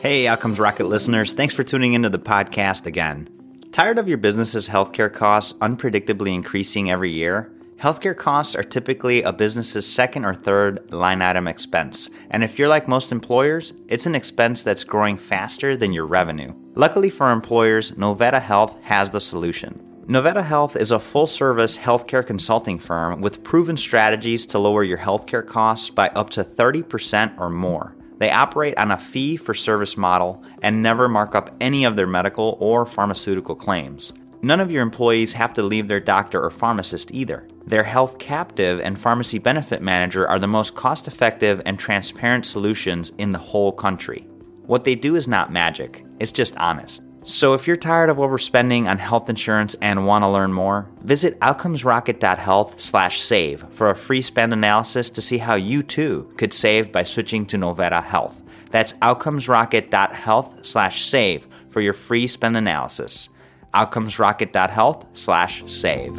Hey, Outcomes Rocket listeners, thanks for tuning into the podcast again. Tired of your business's healthcare costs unpredictably increasing every year? Healthcare costs are typically a business's second or third line item expense, and if you're like most employers, it's an expense that's growing faster than your revenue. Luckily for employers, Novetta Health has the solution. Novetta Health is a full service healthcare consulting firm with proven strategies to lower your healthcare costs by up to 30% or more. They operate on a fee for service model and never mark up any of their medical or pharmaceutical claims. None of your employees have to leave their doctor or pharmacist either. Their health captive and pharmacy benefit manager are the most cost effective and transparent solutions in the whole country. What they do is not magic, it's just honest. So if you're tired of overspending on health insurance and want to learn more, visit outcomesrocket.health/save for a free spend analysis to see how you too could save by switching to Novetta Health. That's outcomesrocket.health/save for your free spend analysis. outcomesrocket.health/save.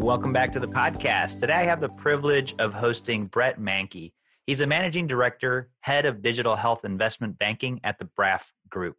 Welcome back to the podcast. Today I have the privilege of hosting Brett Mankey. He's a managing director, head of digital health investment banking at the Braff Group.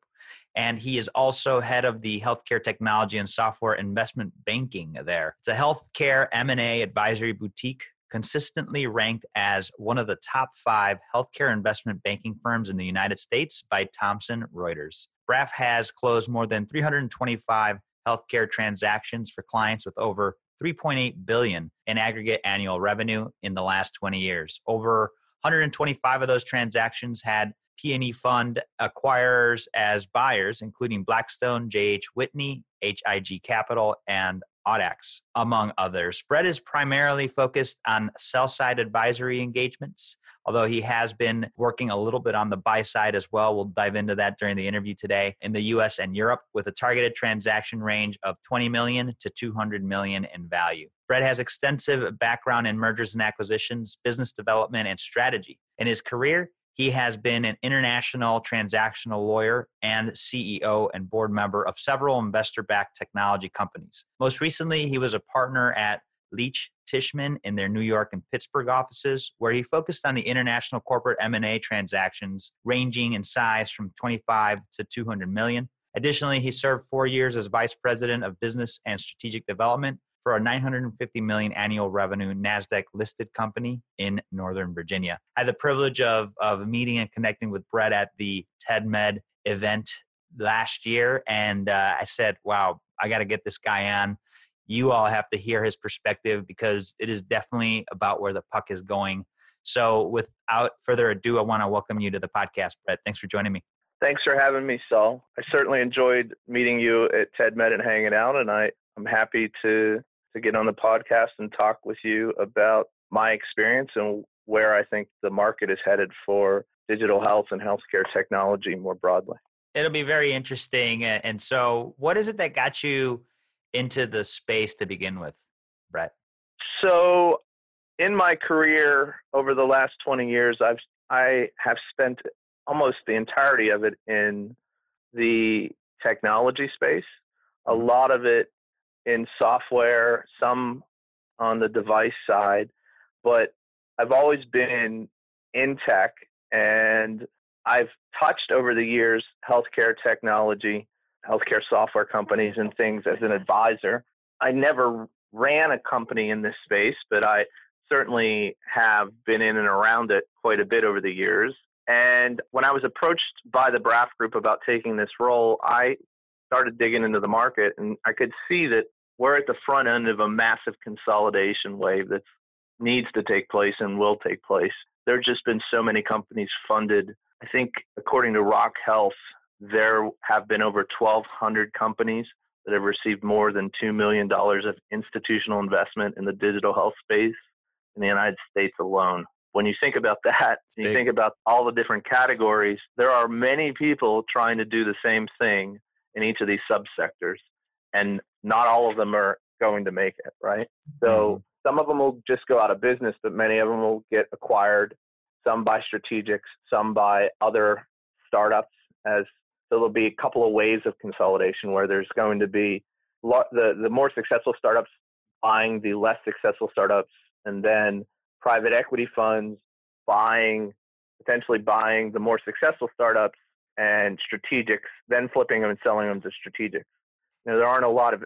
And he is also head of the healthcare technology and software investment banking there. It's a healthcare M&A advisory boutique consistently ranked as one of the top five healthcare investment banking firms in the United States by Thomson Reuters. Braff has closed more than 325 healthcare transactions for clients with over 3.8 billion in aggregate annual revenue in the last 20 years. Over 125 of those transactions had P&E fund acquirers as buyers, including Blackstone, J.H. Whitney, HIG Capital, and Audax, among others. Brett is primarily focused on sell side advisory engagements, although he has been working a little bit on the buy side as well. We'll dive into that during the interview today in the US and Europe with a targeted transaction range of 20 million to 200 million in value. Brett has extensive background in mergers and acquisitions, business development, and strategy. In his career, he has been an international transactional lawyer and CEO and board member of several investor backed technology companies. Most recently, he was a partner at Leech Tishman in their New York and Pittsburgh offices, where he focused on the international corporate M&A transactions ranging in size from 25 to 200 million. Additionally, he served 4 years as vice president of business and strategic development for a 950 million annual revenue Nasdaq listed company in Northern Virginia. I had the privilege of of meeting and connecting with Brett at the TEDMED event last year, and uh, I said, "Wow, I got to get this guy on." You all have to hear his perspective because it is definitely about where the puck is going. So, without further ado, I want to welcome you to the podcast, Brett. Thanks for joining me. Thanks for having me, Saul. I certainly enjoyed meeting you at TEDMED and hanging out, and I, I'm happy to to get on the podcast and talk with you about my experience and where I think the market is headed for digital health and healthcare technology more broadly. It'll be very interesting. And so, what is it that got you into the space to begin with, Brett? So, in my career over the last 20 years, I've I have spent almost the entirety of it in the technology space. A mm-hmm. lot of it in software, some on the device side, but I've always been in tech and I've touched over the years healthcare technology, healthcare software companies, and things as an advisor. I never ran a company in this space, but I certainly have been in and around it quite a bit over the years. And when I was approached by the Braff group about taking this role, I started digging into the market and I could see that we're at the front end of a massive consolidation wave that needs to take place and will take place. There have just been so many companies funded. I think, according to Rock Health, there have been over 1,200 companies that have received more than $2 million of institutional investment in the digital health space in the United States alone. When you think about that, you think about all the different categories, there are many people trying to do the same thing in each of these subsectors. And not all of them are going to make it, right? So mm-hmm. some of them will just go out of business, but many of them will get acquired, some by strategics, some by other startups as so there'll be a couple of ways of consolidation where there's going to be the the more successful startups buying the less successful startups and then private equity funds buying, potentially buying the more successful startups and strategics, then flipping them and selling them to strategics. Know, there aren't a lot of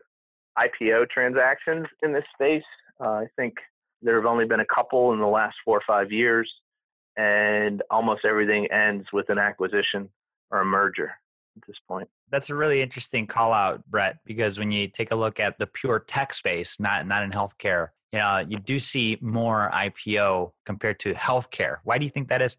IPO transactions in this space. Uh, I think there have only been a couple in the last four or five years, and almost everything ends with an acquisition or a merger at this point. That's a really interesting call out, Brett, because when you take a look at the pure tech space, not not in healthcare, you know, you do see more IPO compared to healthcare. Why do you think that is?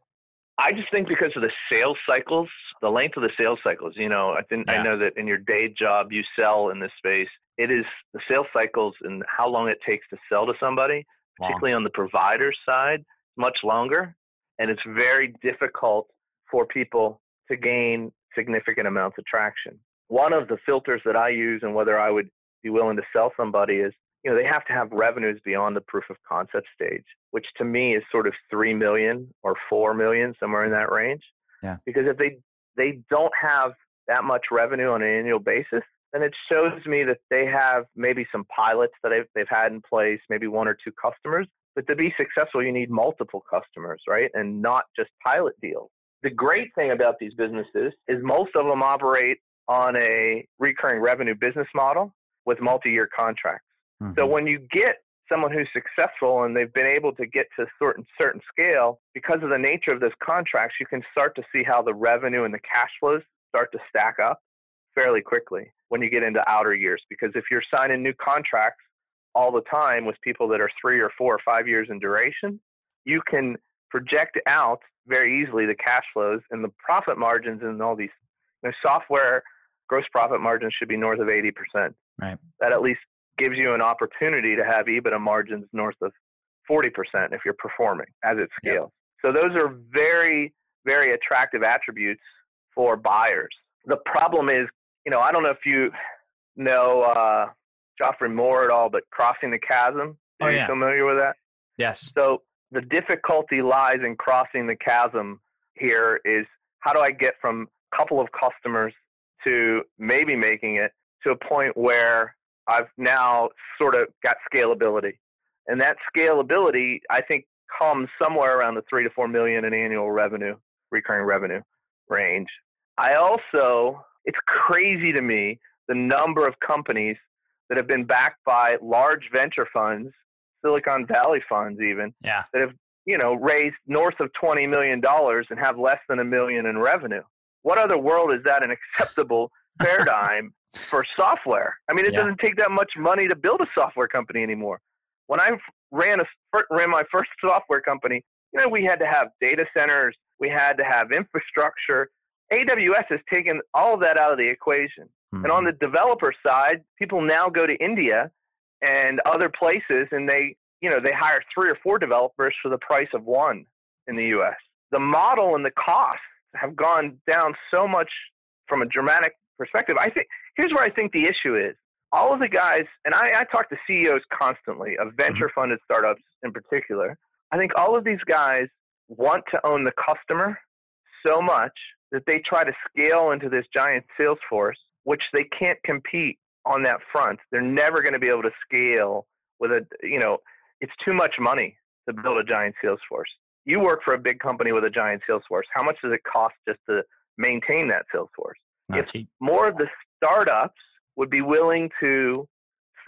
I just think because of the sales cycles, the length of the sales cycles. You know, I think yeah. I know that in your day job you sell in this space. It is the sales cycles and how long it takes to sell to somebody, particularly on the provider side, much longer, and it's very difficult for people to gain significant amounts of traction. One of the filters that I use and whether I would be willing to sell somebody is you know, they have to have revenues beyond the proof of concept stage, which to me is sort of 3 million or 4 million, somewhere in that range. Yeah. Because if they, they don't have that much revenue on an annual basis, then it shows me that they have maybe some pilots that they've, they've had in place, maybe one or two customers. But to be successful, you need multiple customers, right? And not just pilot deals. The great thing about these businesses is most of them operate on a recurring revenue business model with multi year contracts. Mm-hmm. So when you get someone who's successful and they've been able to get to a certain certain scale because of the nature of those contracts you can start to see how the revenue and the cash flows start to stack up fairly quickly when you get into outer years because if you're signing new contracts all the time with people that are 3 or 4 or 5 years in duration you can project out very easily the cash flows and the profit margins and all these you know, software gross profit margins should be north of 80%. Right. That at least gives you an opportunity to have EBITDA margins north of 40% if you're performing as it scales. Yep. So those are very, very attractive attributes for buyers. The problem is, you know, I don't know if you know uh, Geoffrey Moore at all, but Crossing the Chasm. Are oh, you yeah. familiar with that? Yes. So the difficulty lies in crossing the chasm here is how do I get from a couple of customers to maybe making it to a point where I've now sort of got scalability. And that scalability, I think, comes somewhere around the three to four million in annual revenue, recurring revenue range. I also, it's crazy to me the number of companies that have been backed by large venture funds, Silicon Valley funds even, yeah. that have, you know, raised north of $20 million and have less than a million in revenue. What other world is that an acceptable paradigm for software. I mean, it yeah. doesn't take that much money to build a software company anymore. When I ran a ran my first software company, you know, we had to have data centers, we had to have infrastructure. AWS has taken all of that out of the equation. Mm-hmm. And on mm-hmm. the developer side, people now go to India and other places and they, you know, they hire three or four developers for the price of one in the US. The model and the costs have gone down so much from a dramatic perspective. I think here's where I think the issue is. All of the guys, and I, I talk to CEOs constantly of venture mm-hmm. funded startups in particular. I think all of these guys want to own the customer so much that they try to scale into this giant sales force, which they can't compete on that front. They're never going to be able to scale with a, you know, it's too much money to build a giant sales force. You work for a big company with a giant sales force. How much does it cost just to maintain that sales force? Not if cheap. more of the startups would be willing to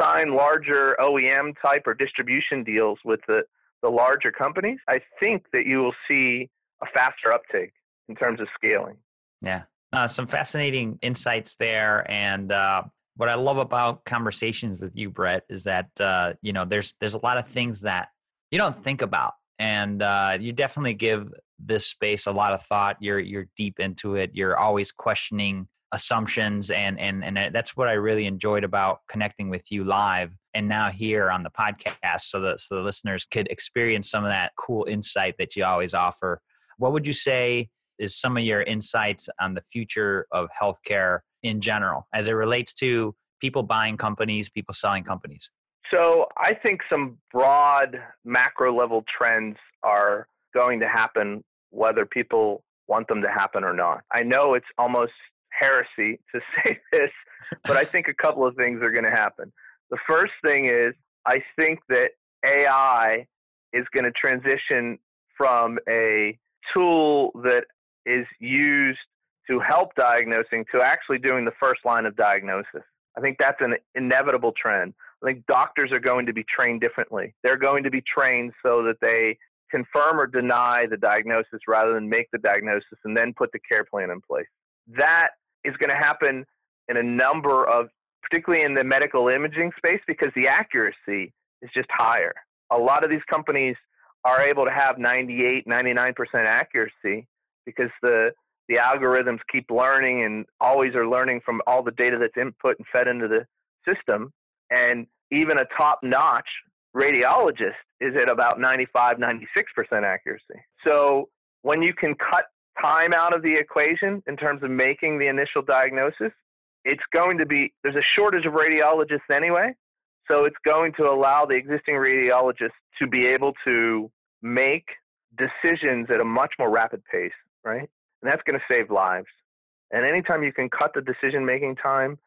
sign larger OEM type or distribution deals with the, the larger companies, I think that you will see a faster uptake in terms of scaling. Yeah. Uh, some fascinating insights there. And uh, what I love about conversations with you, Brett, is that, uh, you know, there's, there's a lot of things that you don't think about. And uh, you definitely give this space a lot of thought. You're, you're deep into it. You're always questioning assumptions and and and that's what I really enjoyed about connecting with you live and now here on the podcast so that so the listeners could experience some of that cool insight that you always offer. What would you say is some of your insights on the future of healthcare in general as it relates to people buying companies, people selling companies? So, I think some broad macro level trends are going to happen whether people want them to happen or not. I know it's almost heresy to say this, but I think a couple of things are going to happen. The first thing is I think that AI is going to transition from a tool that is used to help diagnosing to actually doing the first line of diagnosis. I think that's an inevitable trend. I think doctors are going to be trained differently. They're going to be trained so that they confirm or deny the diagnosis rather than make the diagnosis and then put the care plan in place. That is going to happen in a number of, particularly in the medical imaging space, because the accuracy is just higher. A lot of these companies are able to have 98, 99% accuracy because the the algorithms keep learning and always are learning from all the data that's input and fed into the system. And even a top notch radiologist is at about 95, 96% accuracy. So when you can cut time out of the equation in terms of making the initial diagnosis, it's going to be, there's a shortage of radiologists anyway. So it's going to allow the existing radiologists to be able to make decisions at a much more rapid pace, right? And that's going to save lives. And anytime you can cut the decision making time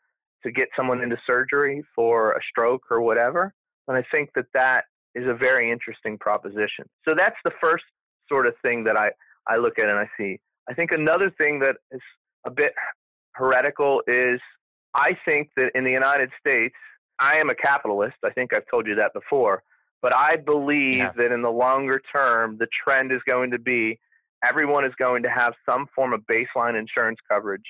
to get someone into surgery for a stroke or whatever, then I think that that is a very interesting proposition. So that's the first sort of thing that I, I look at and I see. I think another thing that is a bit heretical is I think that in the United States, I am a capitalist. I think I've told you that before. But I believe yeah. that in the longer term, the trend is going to be everyone is going to have some form of baseline insurance coverage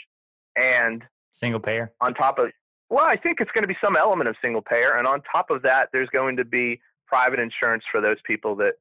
and single payer. On top of, well, I think it's going to be some element of single payer. And on top of that, there's going to be private insurance for those people that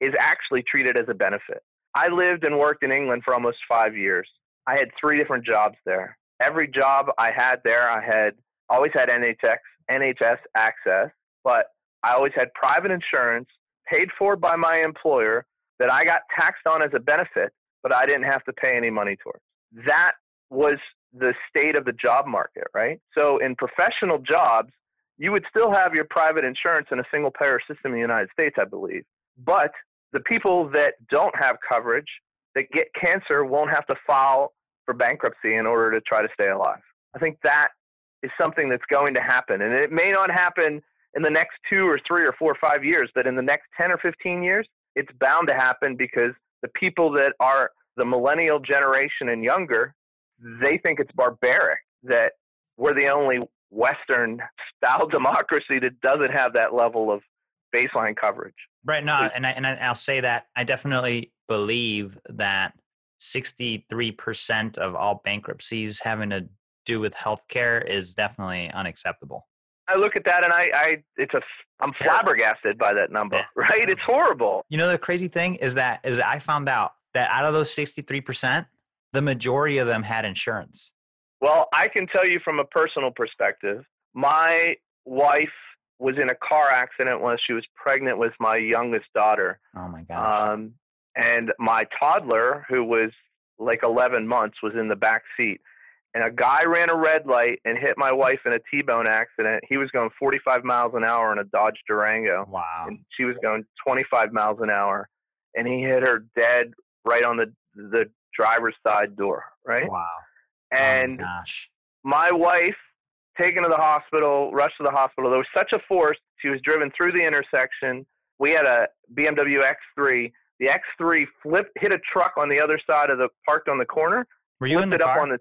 is actually treated as a benefit. I lived and worked in England for almost five years. I had three different jobs there. Every job I had there, I had always had NHS, NHS access, but I always had private insurance paid for by my employer that I got taxed on as a benefit, but I didn't have to pay any money towards. That was the state of the job market, right? So in professional jobs, you would still have your private insurance in a single payer system in the United States, I believe. But the people that don't have coverage, that get cancer, won't have to file for bankruptcy in order to try to stay alive. I think that is something that's going to happen. And it may not happen in the next two or three or four or five years, but in the next 10 or 15 years, it's bound to happen because the people that are the millennial generation and younger, they think it's barbaric that we're the only Western style democracy that doesn't have that level of baseline coverage. Right. No, and I, and I'll say that I definitely believe that 63% of all bankruptcies having to do with healthcare is definitely unacceptable. I look at that and I, I it's a, I'm it's flabbergasted by that number, yeah. right? It's horrible. You know, the crazy thing is that, is that I found out that out of those 63%, the majority of them had insurance. Well, I can tell you from a personal perspective, my wife was in a car accident when she was pregnant with my youngest daughter. Oh my gosh. Um, and my toddler, who was like 11 months, was in the back seat and a guy ran a red light and hit my wife in a T-bone accident. He was going 45 miles an hour in a Dodge Durango. Wow. And she was going 25 miles an hour, and he hit her dead right on the the driver's side door. Right. Wow. Oh and oh gosh. my wife taken to the hospital, rushed to the hospital. There was such a force. She was driven through the intersection. We had a BMW X3. The X3 flipped, hit a truck on the other side of the parked on the corner. Were you in the car? on the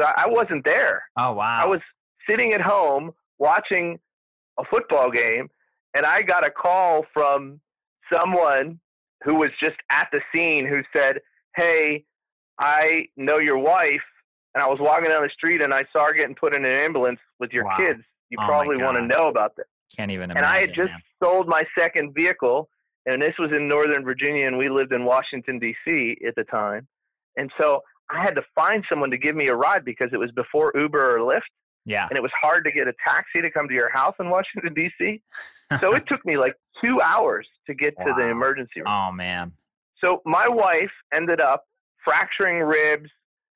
so I wasn't there. Oh wow! I was sitting at home watching a football game, and I got a call from someone who was just at the scene who said, "Hey, I know your wife." And I was walking down the street and I saw her getting put in an ambulance with your wow. kids. You oh probably want to know about this. Can't even imagine. And I had just man. sold my second vehicle, and this was in Northern Virginia, and we lived in Washington D.C. at the time. And so I had to find someone to give me a ride because it was before Uber or Lyft. Yeah. And it was hard to get a taxi to come to your house in Washington, D.C. so it took me like two hours to get wow. to the emergency room. Oh, man. So my wife ended up fracturing ribs,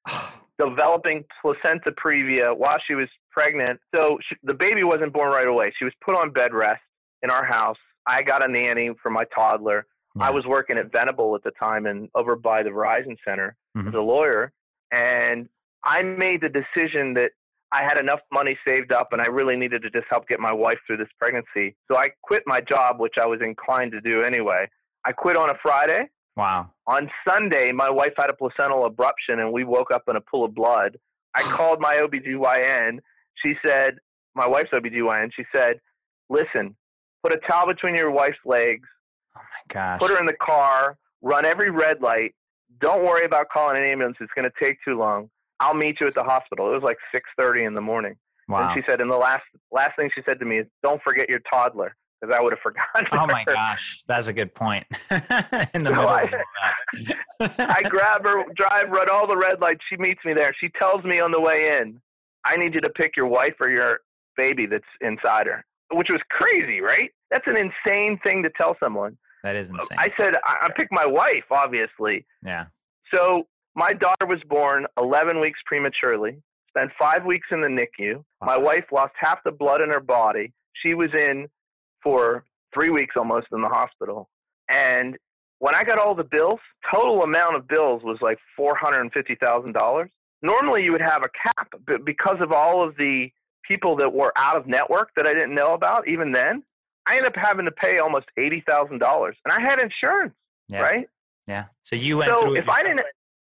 developing placenta previa while she was pregnant. So she, the baby wasn't born right away. She was put on bed rest in our house. I got a nanny for my toddler. Yeah. I was working at Venable at the time and over by the Verizon Center mm-hmm. as a lawyer. And I made the decision that I had enough money saved up and I really needed to just help get my wife through this pregnancy. So I quit my job, which I was inclined to do anyway. I quit on a Friday. Wow. On Sunday, my wife had a placental abruption and we woke up in a pool of blood. I called my OBGYN. She said, my wife's OBGYN, she said, listen, put a towel between your wife's legs, Oh my gosh. put her in the car, run every red light. Don't worry about calling an ambulance. It's going to take too long. I'll meet you at the hospital. It was like 6:30 in the morning. wow. And she said, and the last last thing she said to me is, "Don't forget your toddler," because I would have forgotten. Oh my her. gosh, that's a good point. In the So middle I- of that. I grab her, drive, run all the red lights. She meets me there. She tells me on the way in, "I need you to pick your wife or your baby that's inside her," which was crazy, right? That's an insane thing to tell someone. That is insane. I said, "I, I picked my wife, obviously." yeah. So my daughter was born 11 weeks prematurely. Spent five weeks in the NICU. My wife lost half the blood in her body. She was in for three weeks almost in the hospital. And when I got all the bills, total amount of bills was like four hundred and fifty thousand dollars. Normally, you would have a cap, but because of all of the people that were out of network that I didn't know about, even then, I ended up having to pay almost eighty thousand dollars, and I had insurance, Yeah. right? Yeah. So you went So if I didn't,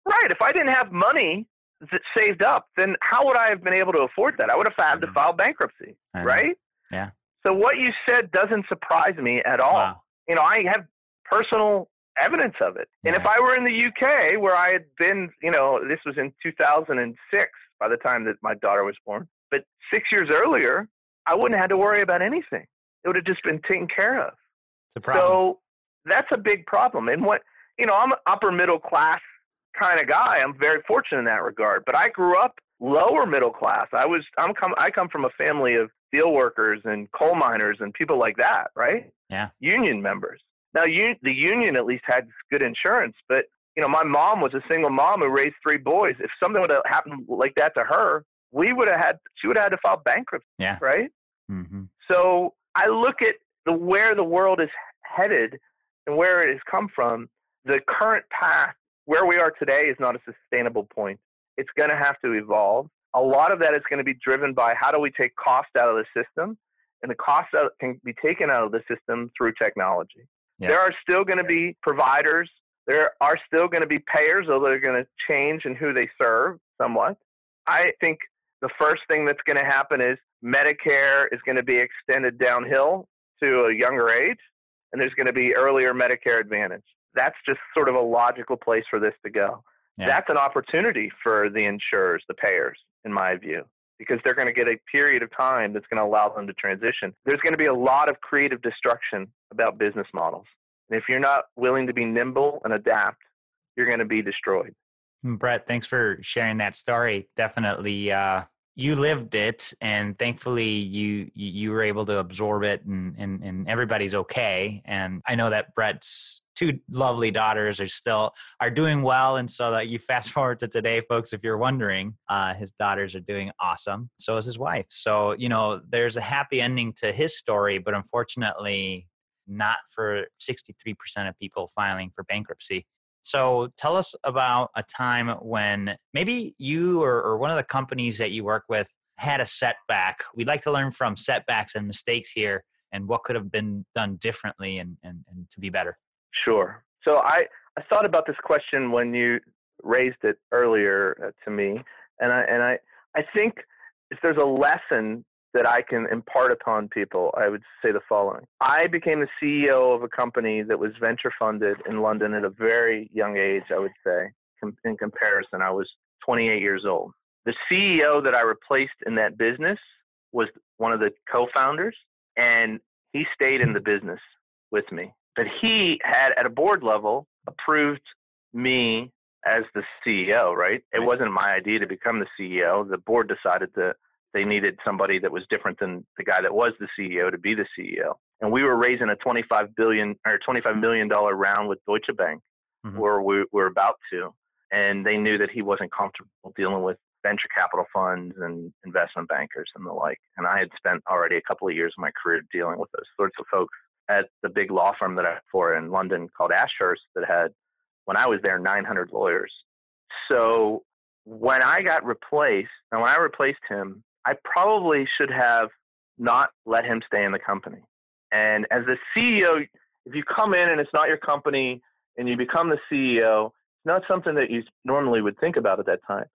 right, if I didn't have money that saved up, then how would I have been able to afford that? I would have had to Mhm. file bankruptcy, right? Yeah. So what you said doesn't surprise me at all. Wow. You know, I have personal evidence of it. And if I were in the UK, where I had been, you know, this was in 2006 by the time that my daughter was born, but six years earlier, I wouldn't have had to worry about anything. It would have just been taken care of. It's a problem. So that's a big problem. And what you know, I'm an upper middle class kind of guy. I'm very fortunate in that regard. But I grew up lower middle class. I was I'm come I come from a family of steel workers and coal miners and people like that, right? Yeah. Union members. Now, un- the union at least had good insurance, but you know, my mom was a single mom who raised three boys. If something would have happened like that to her, we would have had she would have had to file bankruptcy, Yeah. right? hmm So I look at the where the world is headed and where it has come from. The current path where we are today is not a sustainable point. It's going to have to evolve. A lot of that is going to be driven by how do we take cost out of the system, and the cost can be taken out of the system through technology. Yeah. There are still going to be providers. There are still going to be payers, although they're going to change in who they serve somewhat. I think the first thing that's going to happen is Medicare is going to be extended downhill to a younger age, and there's going to be earlier Medicare Advantage. That's just sort of a logical place for this to go. Yeah. That's an opportunity for the insurers, the payers, in my view, because they're going to get a period of time that's going to allow them to transition. There's going to be a lot of creative destruction about business models. And if you're not willing to be nimble and adapt, you're going to be destroyed. Mm, Brett, thanks for sharing that story. Definitely, uh, you lived it, and thankfully, you you were able to absorb it, and and and everybody's okay. And I know that Brett's two lovely daughters are still are doing well, and so that you fast forward to today, folks. If you're wondering, uh, his daughters are doing awesome. So is his wife. So you know, there's a happy ending to his story, but unfortunately, not for 63% of people filing for bankruptcy. So tell us about a time when maybe you or, or one of the companies that you work with had a setback. We'd like to learn from setbacks and mistakes here and what could have been done differently and, and, and to be better. Sure. So I, I thought about this question when you raised it earlier uh, to me, and I and I I think if there's a lesson that I can impart upon people, I would say the following: I became the CEO of a company that was venture funded in London at a very young age. I would say, in comparison, I was 28 years old. The CEO that I replaced in that business was one of the co-founders, and he stayed in the business with me but he had at a board level approved me as the CEO, right? It wasn't my idea to become the CEO. The board decided that they needed somebody that was different than the guy that was the CEO to be the CEO. And we were raising a 25 billion or 25 million dollar round with Deutsche Bank, Mhm. where we were about to, and they knew that he wasn't comfortable dealing with venture capital funds and investment bankers and the like. And I had spent already a couple of years of my career dealing with those sorts of folks at the big law firm that I worked for in London called Ashurst that had, when I was there, 900 lawyers. So when I got replaced, and when I replaced him, I probably should have not let him stay in the company. And as the CEO, if you come in and it's not your company and you become the CEO, it's not something that you normally would think about at that time.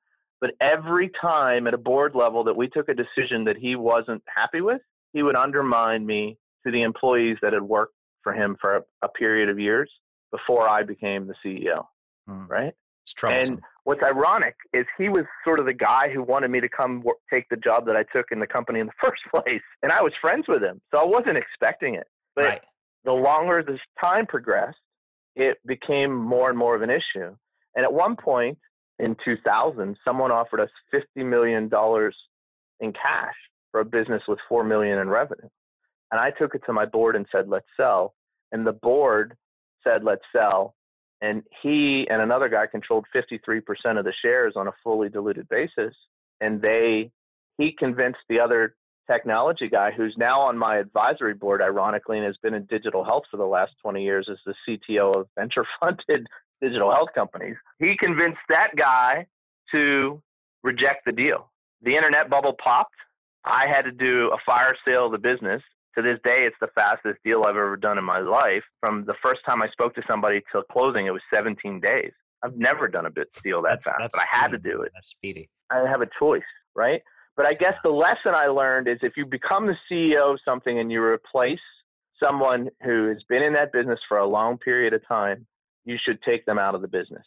But every time at a board level that we took a decision that he wasn't happy with, he would undermine me to the employees that had worked for him for a, a period of years before I became the CEO. Mm. Right? And what's ironic is he was sort of the guy who wanted me to come work, take the job that I took in the company in the first place. And I was friends with him. So I wasn't expecting it. But right. the longer this time progressed, it became more and more of an issue. And at one point in 2000, someone offered us $50 million in cash for a business with 4 million in revenue. And I took it to my board and said, let's sell. And the board said, let's sell and he and another guy controlled 53% of the shares on a fully diluted basis and they he convinced the other technology guy who's now on my advisory board ironically and has been in digital health for the last 20 years as the CTO of venture funded digital health companies. He convinced that guy to reject the deal. The internet bubble popped. I had to do a fire sale of the business to this day, it's the fastest deal I've ever done in my life. From the first time I spoke to somebody till closing, it was 17 days. I've never done a bit deal that that's, fast, that's but I had to do it. That's speedy. I have a choice, right? But I guess the lesson I learned is if you become the CEO of something and you replace someone who has been in that business for a long period of time, you should take them out of the business.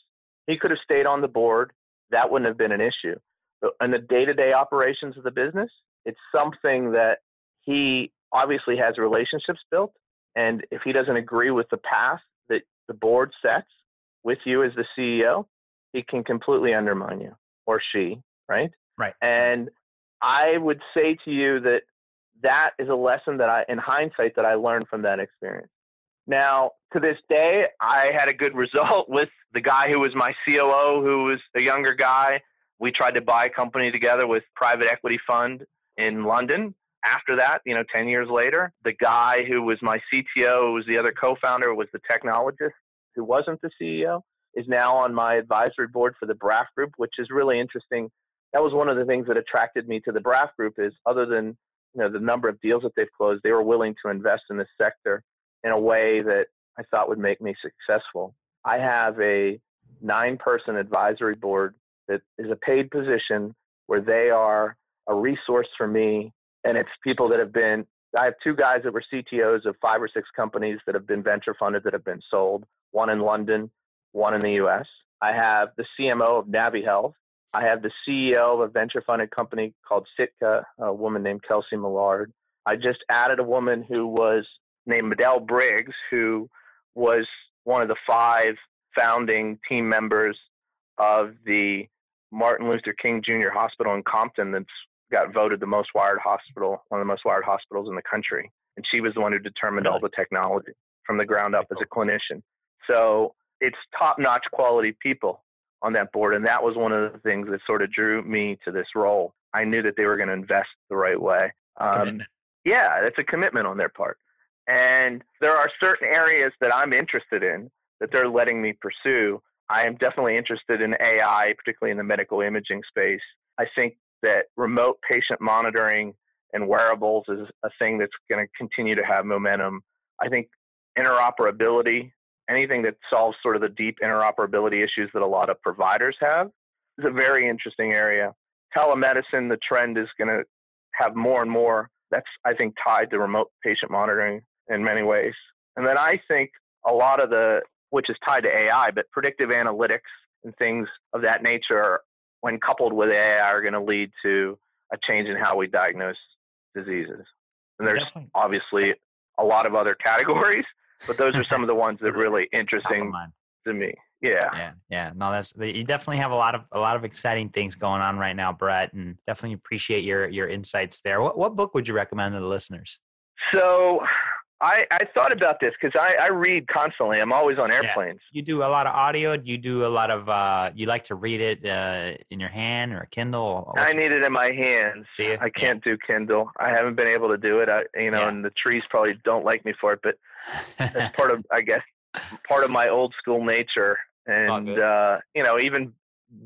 He could have stayed on the board. That wouldn't have been an issue. But in the day to day operations of the business, it's something that he obviously has relationships built. And if he doesn't agree with the path that the board sets with you as the CEO, he can completely undermine you or she, right? Right. And I would say to you that that is a lesson that I, in hindsight, that I learned from that experience. Now, to this day, I had a good result with the guy who was my COO, who was a younger guy. We tried to buy a company together with private equity fund in London after that, you know, 10 years later, the guy who was my CTO, who was the other co founder, was the technologist who wasn't the CEO, is now on my advisory board for the Braff Group, which is really interesting. That was one of the things that attracted me to the Braff Group is other than you know the number of deals that they've closed, they were willing to invest in this sector in a way that I thought would make me successful. I have a nine person advisory board that is a paid position where they are a resource for me and it's people that have been I have two guys that were CTOs of five or six companies that have been venture funded that have been sold, one in London, one in the US. I have the CMO of Navi Health. I have the CEO of a venture funded company called Sitka, a woman named Kelsey Millard. I just added a woman who was named Medell Briggs, who was one of the five founding team members of the Martin Luther King Jr. Hospital in Compton that's got voted the most wired hospital, one of the most wired hospitals in the country. And she was the one who determined all the technology from the ground up as a clinician. So it's top notch quality people on that board. And that was one of the things that sort of drew me to this role. I knew that they were going to invest the right way. Um, yeah, it's a commitment on their part. And there are certain areas that I'm interested in that they're letting me pursue. I am definitely interested in AI, particularly in the medical imaging space. I think that remote patient monitoring and wearables is a thing that's going to continue to have momentum. I think interoperability, anything that solves sort of the deep interoperability issues that a lot of providers have, is a very interesting area. Telemedicine, the trend is going to have more and more. That's, I think, tied to remote patient monitoring in many ways. And then I think a lot of the, which is tied to AI, but predictive analytics and things of that nature when coupled with AI, are going to lead to a change in how we diagnose diseases. And there's Definitely. obviously a lot of other categories, but those are some of the ones that are really interesting to me. Yeah. Yeah. Yeah. No, that's you definitely have a lot of a lot of exciting things going on right now, Brett, and definitely appreciate your your insights there. What what book would you recommend to the listeners? So I, I thought about this because I, I read constantly. I'm always on airplanes. Yeah. You do a lot of audio. You do a lot of. Uh, you like to read it uh, in your hand or a Kindle. I need it in my hands. I can't yeah. do Kindle. I haven't been able to do it. I, you know, yeah. and the trees probably don't like me for it. But that's part of, I guess, part of my old school nature. And uh, you know, even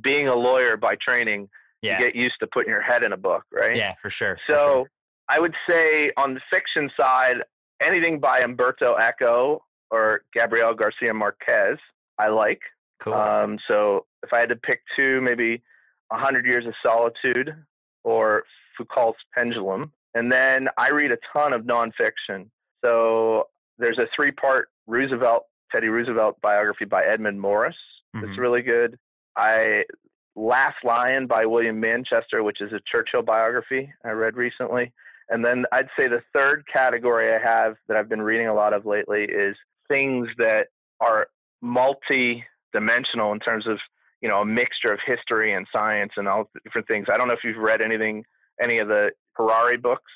being a lawyer by training, you get used to putting your head in a book, right? Yeah, for sure. So. For sure. I would say on the fiction side, anything by Umberto Eco or Gabriel Garcia Marquez, I like. Cool. Um, so if I had to pick two, maybe A Hundred Years of Solitude or Foucault's Pendulum. And then I read a ton of nonfiction. So there's a three-part Roosevelt, Teddy Roosevelt biography by Edmund Morris. It's Mhm. really good. I Last Lion by William Manchester, which is a Churchill biography I read recently. And then I'd say the third category I have that I've been reading a lot of lately is things that are multi-dimensional in terms of you know a mixture of history and science and all different things. I don't know if you've read anything, any of the Harari books.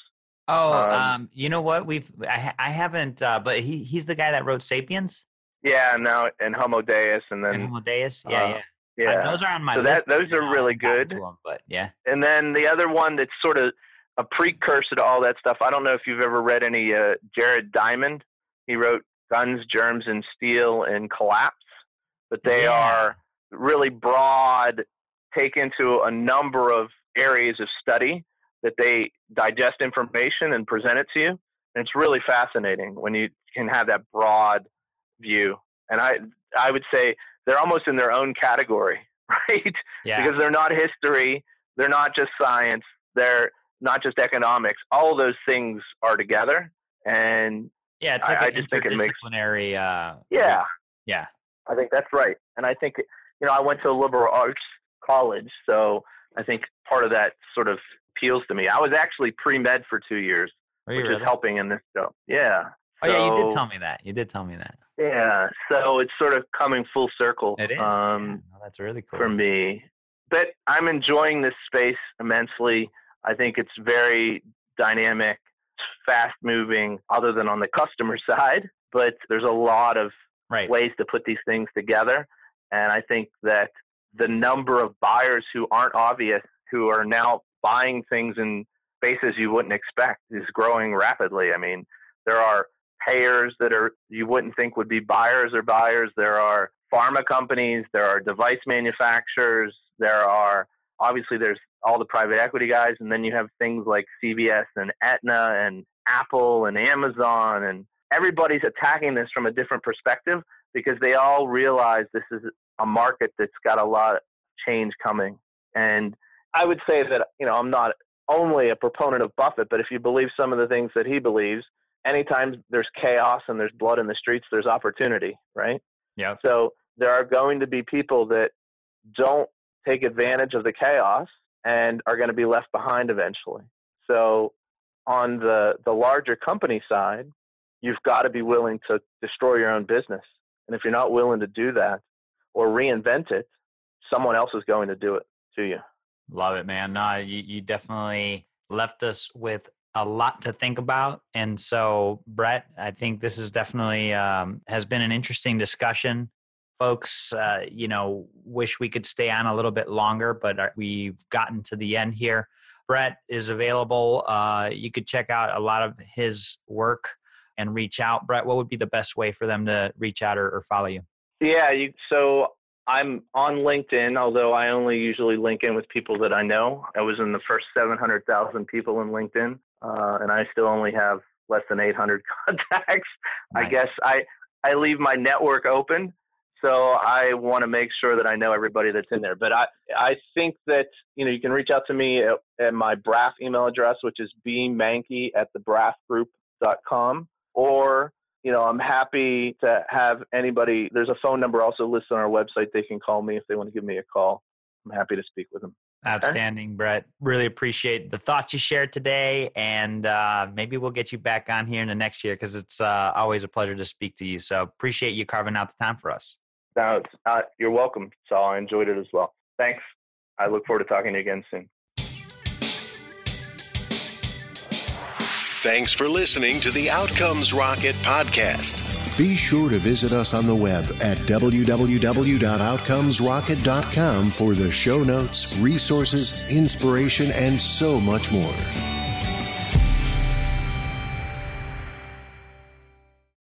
oh, um, um, you know what? We've I, I haven't, uh, but he he's the guy that wrote *Sapiens* Yeah, and now and Homo Deus, and and then Homo Deus. Yeah, uh, yeah. yeah, Uh, those are on my So list. that- those are uh, really I haven't gotten good. to 'em, but yeah. and then the other one that's sort of a precursor to all that stuff. I don't know if you've ever read any uh, Jared Diamond. He wrote Guns, Germs, and Steel and Collapse, but they Yeah. are really broad, take into a number of areas of study that they digest information and present it to you. And it's really fascinating when you can have that broad view. And I, I would say they're almost in their own category, right? Yeah. because they're not history, they're not just science, they're not just economics. All those things are together, and yeah, it's like I an just think it makes- interdisciplinary. uh, yeah, Yeah. I think that's right. And I think you know I went to a liberal arts college, so I think part of that sort of appeals to me. I was actually pre med for two years, which really? is helping in this job. Yeah. Oh yeah, you did tell me that. You did tell me that. Yeah, so it's sort of coming full circle. It is. Um, yeah. That's really cool. for me. But I'm enjoying this space immensely. I think it's very dynamic, fast moving, other than on the customer side. But there's a lot of Right. ways to put these things together. And I think that the number of buyers who aren't obvious, who are now buying things in spaces you wouldn't expect, is growing rapidly. I mean, there are payers that are you wouldn't think would be buyers or buyers. There are pharma companies, there are device manufacturers, there are obviously there's all the private equity guys, and then you have things like CVS and Aetna and Apple and Amazon, and everybody's attacking this from a different perspective because they all realize this is a market that's got a lot of change coming. And I would say that you know I'm not only a proponent of Buffett, but if you believe some of the things that he believes, anytime there's chaos and there's blood in the streets, there's opportunity, right? Yeah. So there are going to be people that don't take advantage of the chaos and are going to be left behind eventually. So on the the larger company side, you've got to be willing to destroy your own business. And if you're not willing to do that or reinvent it, someone else is going to do it to you. Love it, man. No, you, you definitely left us with a lot to think about. And so, Brett, I think this is definitely um, has been an interesting discussion. Folks, uh, you know, wish we could stay on a little bit longer, but uh, we've gotten to the end here. Brett is available. Uh, you could check out a lot of his work and reach out. Brett, what would be the best way for them to reach out or, or follow you? Yeah, you, so I'm on LinkedIn, although I only usually link in with people that I know. I was in the first 700,000 people in LinkedIn, uh, and I still only have less than 800 contacts. I guess I, I leave my network open, so I want to make sure that I know everybody that's in there. But I, I think that you know you can reach out to me at, at my Braff email address, which is bmankey at thebrafgroup.com, or you know, I'm happy to have anybody. There's a phone number also listed on our website. They can call me if they want to give me a call. I'm happy to speak with them. Outstanding, Brett. Really appreciate the thoughts you shared today, and uh, maybe we'll get you back on here in the next year because it's uh, always a pleasure to speak to you. So appreciate you carving out the time for us. Now, it's, uh, you're welcome, Saul. I enjoyed it as well. Thanks. I look forward to talking to you again soon. Thanks for listening to the Outcomes Rocket podcast. Be sure to visit us on the web at www.outcomesrocket.com for the show notes, resources, inspiration, and so much more.